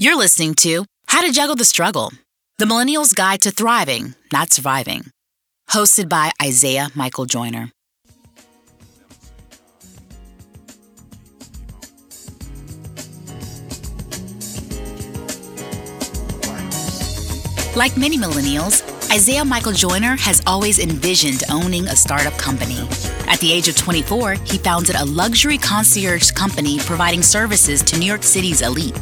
You're listening to How to Juggle the Struggle, the Millennial's Guide to Thriving, Not Surviving, hosted by Isaiah Michael Joyner. Like many millennials, Isaiah Michael Joyner has always envisioned owning a startup company. At the age of 24, he founded a luxury concierge company providing services to New York City's elite.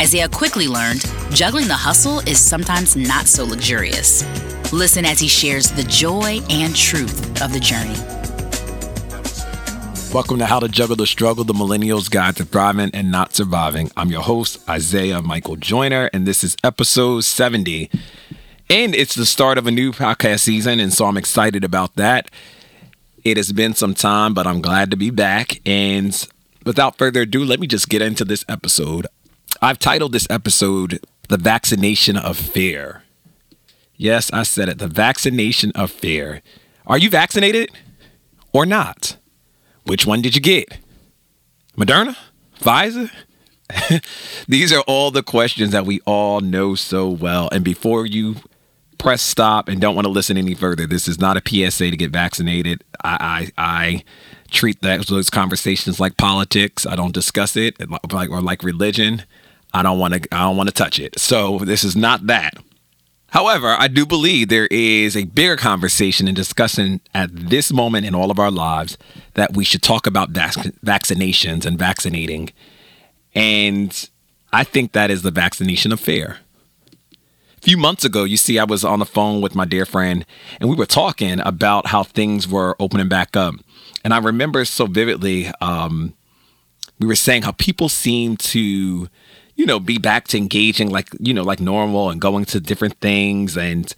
Isaiah quickly learned juggling the hustle is sometimes not so luxurious. Listen as he shares the joy and truth of the journey. Welcome to How to Juggle the Struggle, the Millennials Guide to Thriving and Not Surviving. I'm your host, Isaiah Michael Joyner, and this is episode 70. And it's the start of a new podcast season, and so I'm excited about that. It has been some time, but I'm glad to be back. And without further ado, let me just get into this episode. I've titled this episode The Vaccination of Fear. Yes, I said it, the vaccination of fear. Are you vaccinated or not? Which one did you get? Moderna? Pfizer? These are all the questions that we all know so well. And before you press stop and don't want to listen any further, this is not a PSA to get vaccinated. I I, I treat that, those conversations like politics. I don't discuss it like or like religion. I don't want to I don't want to touch it. So this is not that. However, I do believe there is a bigger conversation and discussion at this moment in all of our lives that we should talk about vac- vaccinations and vaccinating. And I think that is the vaccination of fear. A few months ago, you see, I was on the phone with my dear friend and we were talking about how things were opening back up. And I remember so vividly, um, we were saying how people seem to you know, be back to engaging like, you know, like normal and going to different things. And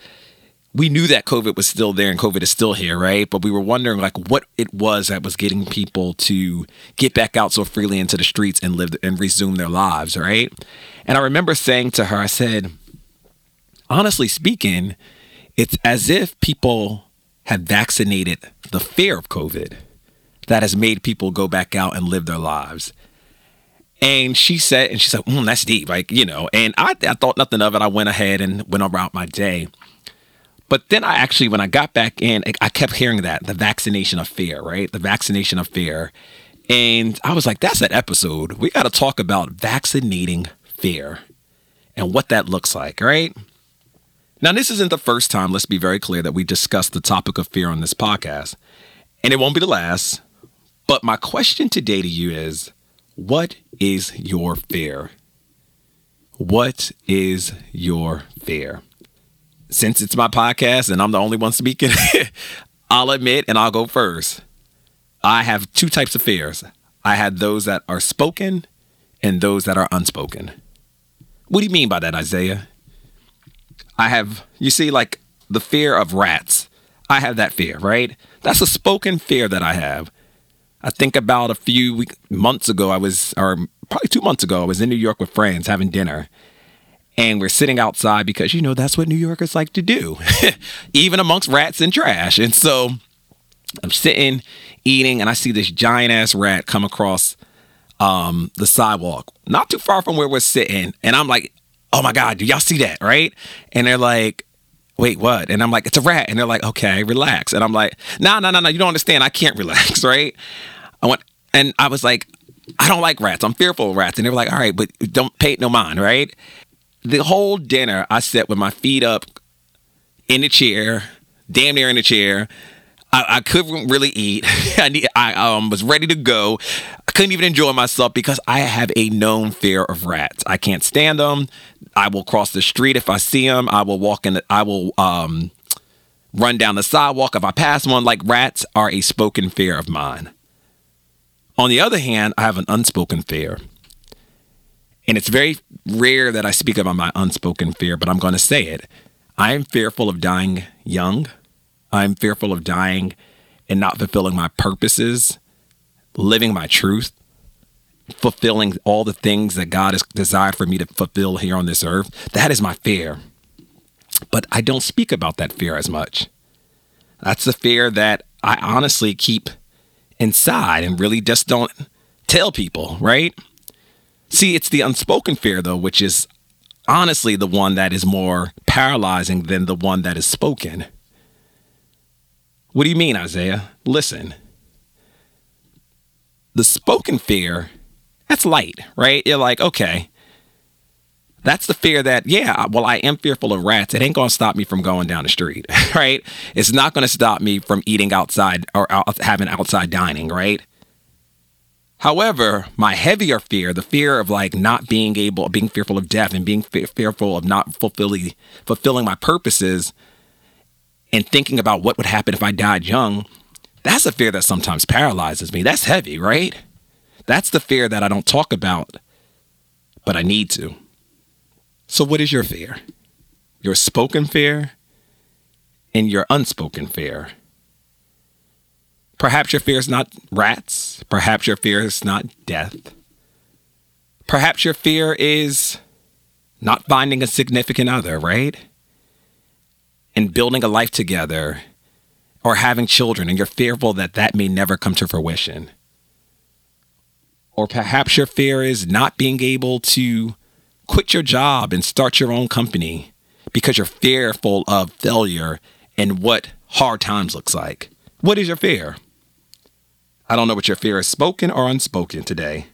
we knew that COVID was still there and COVID is still here, right? But we were wondering like what it was that was getting people to get back out so freely into the streets and live and resume their lives, right? And I remember saying to her, I said, honestly speaking, it's as if people have vaccinated the fear of COVID that has made people go back out and live their lives. And she said, and she said, mm, that's deep, like, you know, and I, I thought nothing of it. I went ahead and went about my day. But then I actually, when I got back in, I kept hearing that the vaccination of fear, right? The vaccination of fear. And I was like, that's that episode. We got to talk about vaccinating fear and what that looks like, right? Now, this isn't the first time, let's be very clear, that we discussed the topic of fear on this podcast. And it won't be the last. But my question today to you is what is your fear? What is your fear? Since it's my podcast and I'm the only one speaking, I'll admit and I'll go first. I have two types of fears. I have those that are spoken and those that are unspoken. What do you mean by that, Isaiah? I have, you see, like the fear of rats. I have that fear, right? That's a spoken fear that I have. I think about a few week, months ago, I was, or probably two months ago, I was in New York with friends having dinner. And we're sitting outside because, you know, that's what New Yorkers like to do, even amongst rats and trash. And so I'm sitting, eating, and I see this giant ass rat come across um, the sidewalk, not too far from where we're sitting. And I'm like, oh my God, do y'all see that? Right. And they're like, wait, what? And I'm like, it's a rat. And they're like, okay, relax. And I'm like, no, no, no, no, you don't understand. I can't relax, right? I went, and I was like, I don't like rats. I'm fearful of rats. And they were like, all right, but don't pay no mind, right? The whole dinner, I sat with my feet up in the chair, damn near in the chair. I, I couldn't really eat. I, need, I um, was ready to go. I couldn't even enjoy myself because I have a known fear of rats. I can't stand them. I will cross the street if I see them. I will walk in. I will um, run down the sidewalk if I pass one. Like rats are a spoken fear of mine. On the other hand, I have an unspoken fear. And it's very rare that I speak about my unspoken fear, but I'm going to say it. I am fearful of dying young. I'm fearful of dying and not fulfilling my purposes, living my truth, fulfilling all the things that God has desired for me to fulfill here on this earth. That is my fear. But I don't speak about that fear as much. That's the fear that I honestly keep inside and really just don't tell people, right? See, it's the unspoken fear, though, which is honestly the one that is more paralyzing than the one that is spoken. What do you mean, Isaiah? Listen. The spoken fear, that's light, right? You're like, okay, that's the fear that, yeah, well, I am fearful of rats. It ain't going to stop me from going down the street, right? It's not going to stop me from eating outside or out, having outside dining, right? However, my heavier fear, the fear of like not being able, being fearful of death and being fearful of not fulfilling fulfilling my purposes and thinking about what would happen if I died young, that's a fear that sometimes paralyzes me. That's heavy, right? That's the fear that I don't talk about, but I need to. So, what is your fear? Your spoken fear and your unspoken fear. Perhaps your fear is not rats. Perhaps your fear is not death. Perhaps your fear is not finding a significant other, right? And building a life together or having children, and you're fearful that that may never come to fruition. Or perhaps your fear is not being able to quit your job and start your own company because you're fearful of failure and what hard times looks like. What is your fear? I don't know what your fear is spoken or unspoken today.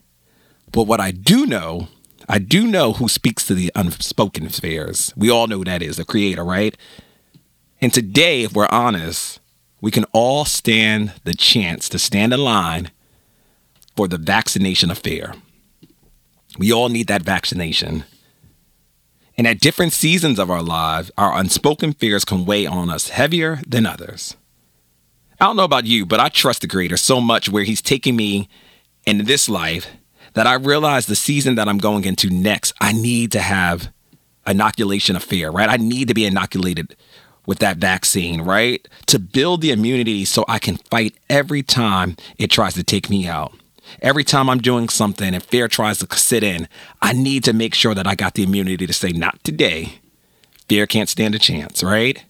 But what I do know, I do know who speaks to the unspoken fears. We all know who that is, the creator, right? And today, if we're honest, we can all stand the chance to stand in line for the vaccination affair. We all need that vaccination. And at different seasons of our lives, our unspoken fears can weigh on us heavier than others. I don't know about you, but I trust the creator so much where he's taking me in this life that I realize the season that I'm going into next, I need to have inoculation of fear, right? I need to be inoculated with that vaccine, right? To build the immunity so I can fight every time it tries to take me out. Every time I'm doing something and fear tries to sit in, I need to make sure that I got the immunity to say, not today. Fear can't stand a chance, right?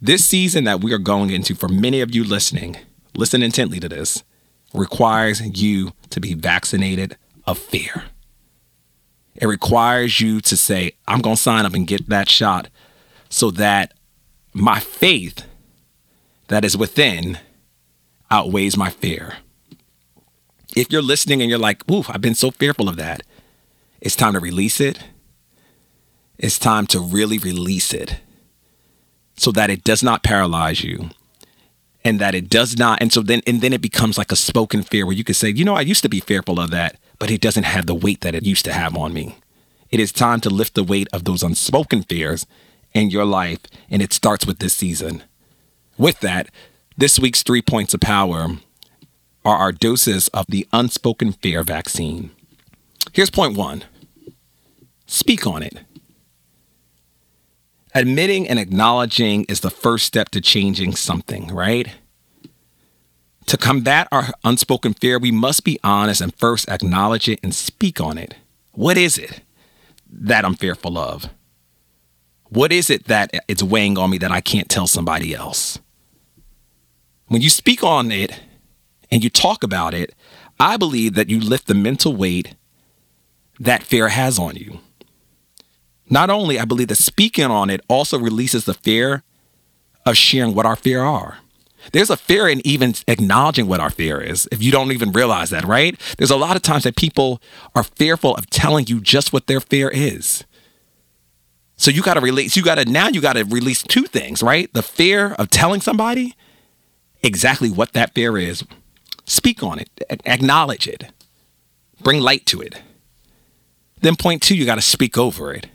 This season that we are going into, for many of you listening, listen intently to this, requires you to be vaccinated of fear. It requires you to say, I'm going to sign up and get that shot so that my faith that is within outweighs my fear. If you're listening and you're like, ooh, I've been so fearful of that, it's time to release it. It's time to really release it so that it does not paralyze you and that it does not and so then and then it becomes like a spoken fear where you can say you know i used to be fearful of that but it doesn't have the weight that it used to have on me it is time to lift the weight of those unspoken fears in your life and it starts with this season with that this week's three points of power are our doses of the unspoken fear vaccine here's point one speak on it admitting and acknowledging is the first step to changing something, right? To combat our unspoken fear, we must be honest and first acknowledge it and speak on it. What is it that I'm fearful of? What is it that it's weighing on me that I can't tell somebody else? When you speak on it and you talk about it, I believe that you lift the mental weight that fear has on you. Not only, I believe that speaking on it also releases the fear of sharing what our fear are. There's a fear in even acknowledging what our fear is, if you don't even realize that, right? There's a lot of times that people are fearful of telling you just what their fear is. So you got to release, you got to, now you got to release two things, right? The fear of telling somebody exactly what that fear is. Speak on it, acknowledge it, bring light to it. Then, point two, you got to speak over it.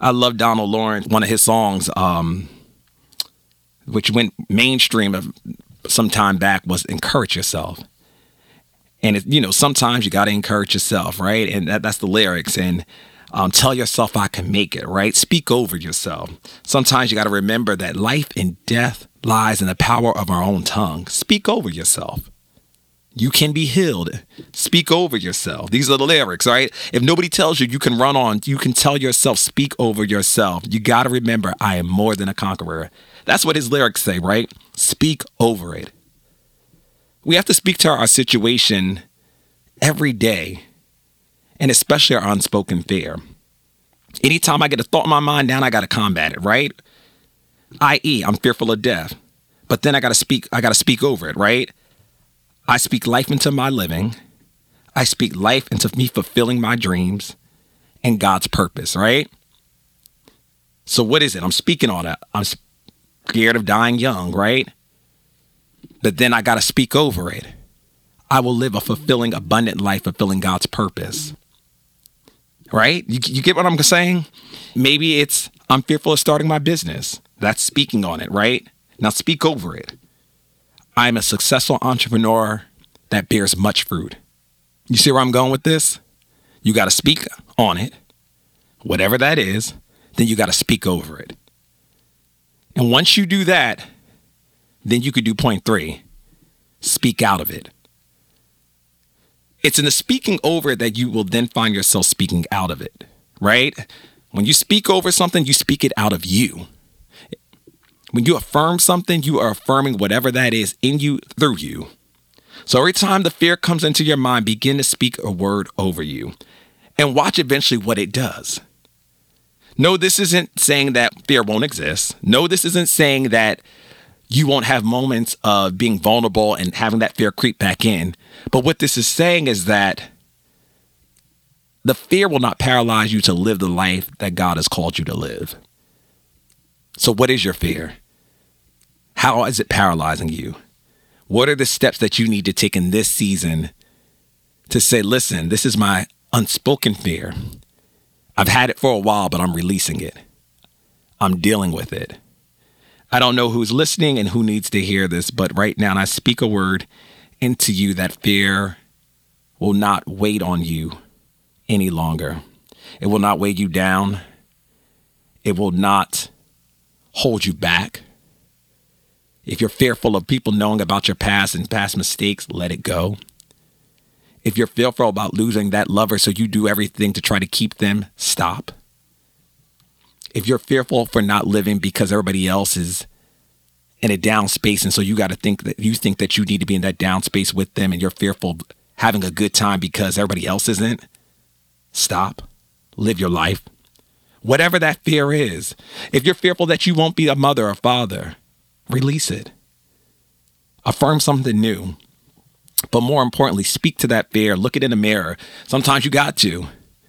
I love Donald Lawrence. One of his songs, um, which went mainstream of some time back, was "Encourage Yourself." And it, you know, sometimes you got to encourage yourself, right? And that, that's the lyrics. And um, tell yourself I can make it, right? Speak over yourself. Sometimes you got to remember that life and death lies in the power of our own tongue. Speak over yourself. You can be healed. Speak over yourself. These are the lyrics, right? If nobody tells you, you can run on. You can tell yourself, speak over yourself. You got to remember, I am more than a conqueror. That's what his lyrics say, right? Speak over it. We have to speak to our situation every day and especially our unspoken fear. Anytime I get a thought in my mind, now I got to combat it, right? I.e., I'm fearful of death, but then I got to speak. I got to speak over it, right? I speak life into my living. I speak life into me fulfilling my dreams and God's purpose, right? So what is it? I'm speaking on that. I'm scared of dying young, right? But then I got to speak over it. I will live a fulfilling, abundant life, fulfilling God's purpose. Right? You, you get what I'm saying? Maybe it's I'm fearful of starting my business. That's speaking on it, right? Now speak over it. I'm a successful entrepreneur that bears much fruit. You see where I'm going with this? You got to speak on it, whatever that is, then you got to speak over it. And once you do that, then you could do point three speak out of it. It's in the speaking over that you will then find yourself speaking out of it, right? When you speak over something, you speak it out of you. When you affirm something, you are affirming whatever that is in you through you. So every time the fear comes into your mind, begin to speak a word over you and watch eventually what it does. No, this isn't saying that fear won't exist. No, this isn't saying that you won't have moments of being vulnerable and having that fear creep back in. But what this is saying is that the fear will not paralyze you to live the life that God has called you to live. So, what is your fear? How is it paralyzing you? What are the steps that you need to take in this season to say, listen, this is my unspoken fear. I've had it for a while, but I'm releasing it. I'm dealing with it. I don't know who's listening and who needs to hear this, but right now, I speak a word into you that fear will not wait on you any longer. It will not weigh you down. It will not hold you back. If you're fearful of people knowing about your past and past mistakes, let it go. If you're fearful about losing that lover, so you do everything to try to keep them, stop if you're fearful for not living because everybody else is in a down space and so you got to think that you think that you need to be in that down space with them and you're fearful having a good time because everybody else isn't stop. Live your life. Whatever that fear is if you're fearful that you won't be a mother or father release it. Affirm something new. But more importantly speak to that fear. Look it in the mirror. Sometimes you got to.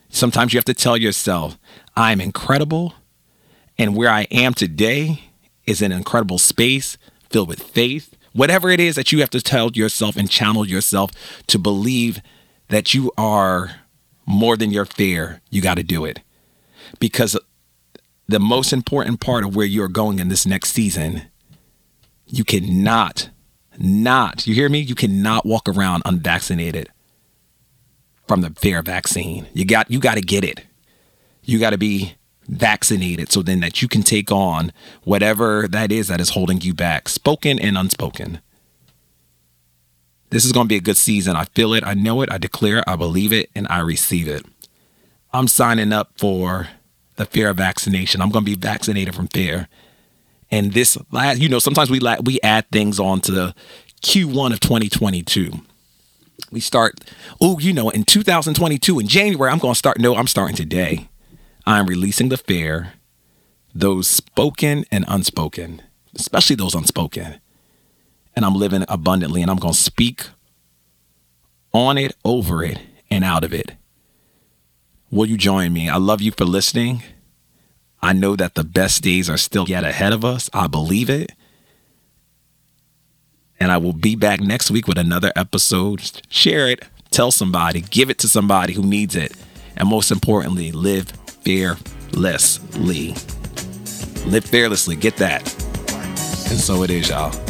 Sometimes you have to tell yourself i'm incredible and where I am today is an incredible space filled with faith. Whatever it is that you have to tell yourself and channel yourself to believe that you are more than your fear, you got to do it. Because the most important part of where you're going in this next season, you cannot, not, you hear me? You cannot walk around unvaccinated from the fear vaccine. You got you got to get it. You got to be vaccinated so then that you can take on whatever that is that is holding you back, spoken and unspoken. This is going to be a good season. I feel it. I know it. I declare it. I believe it and I receive it. I'm signing up for the fear of vaccination. I'm going to be vaccinated from fear. And this last, you know, sometimes we la- we add things on to the Q1 of 2022. We start, oh, you know, in 2022 in January, I'm going to start. No, I'm starting today. I'm releasing the fear, those spoken and unspoken, especially those unspoken. And I'm living abundantly and I'm going to speak on it, over it, and out of it. Will you join me? I love you for listening. I know that the best days are still yet ahead of us. I believe it. And I will be back next week with another episode. Share it, tell somebody, give it to somebody who needs it. And most importantly, live fearlessly. Live fearlessly. Get that. And so it is, y'all.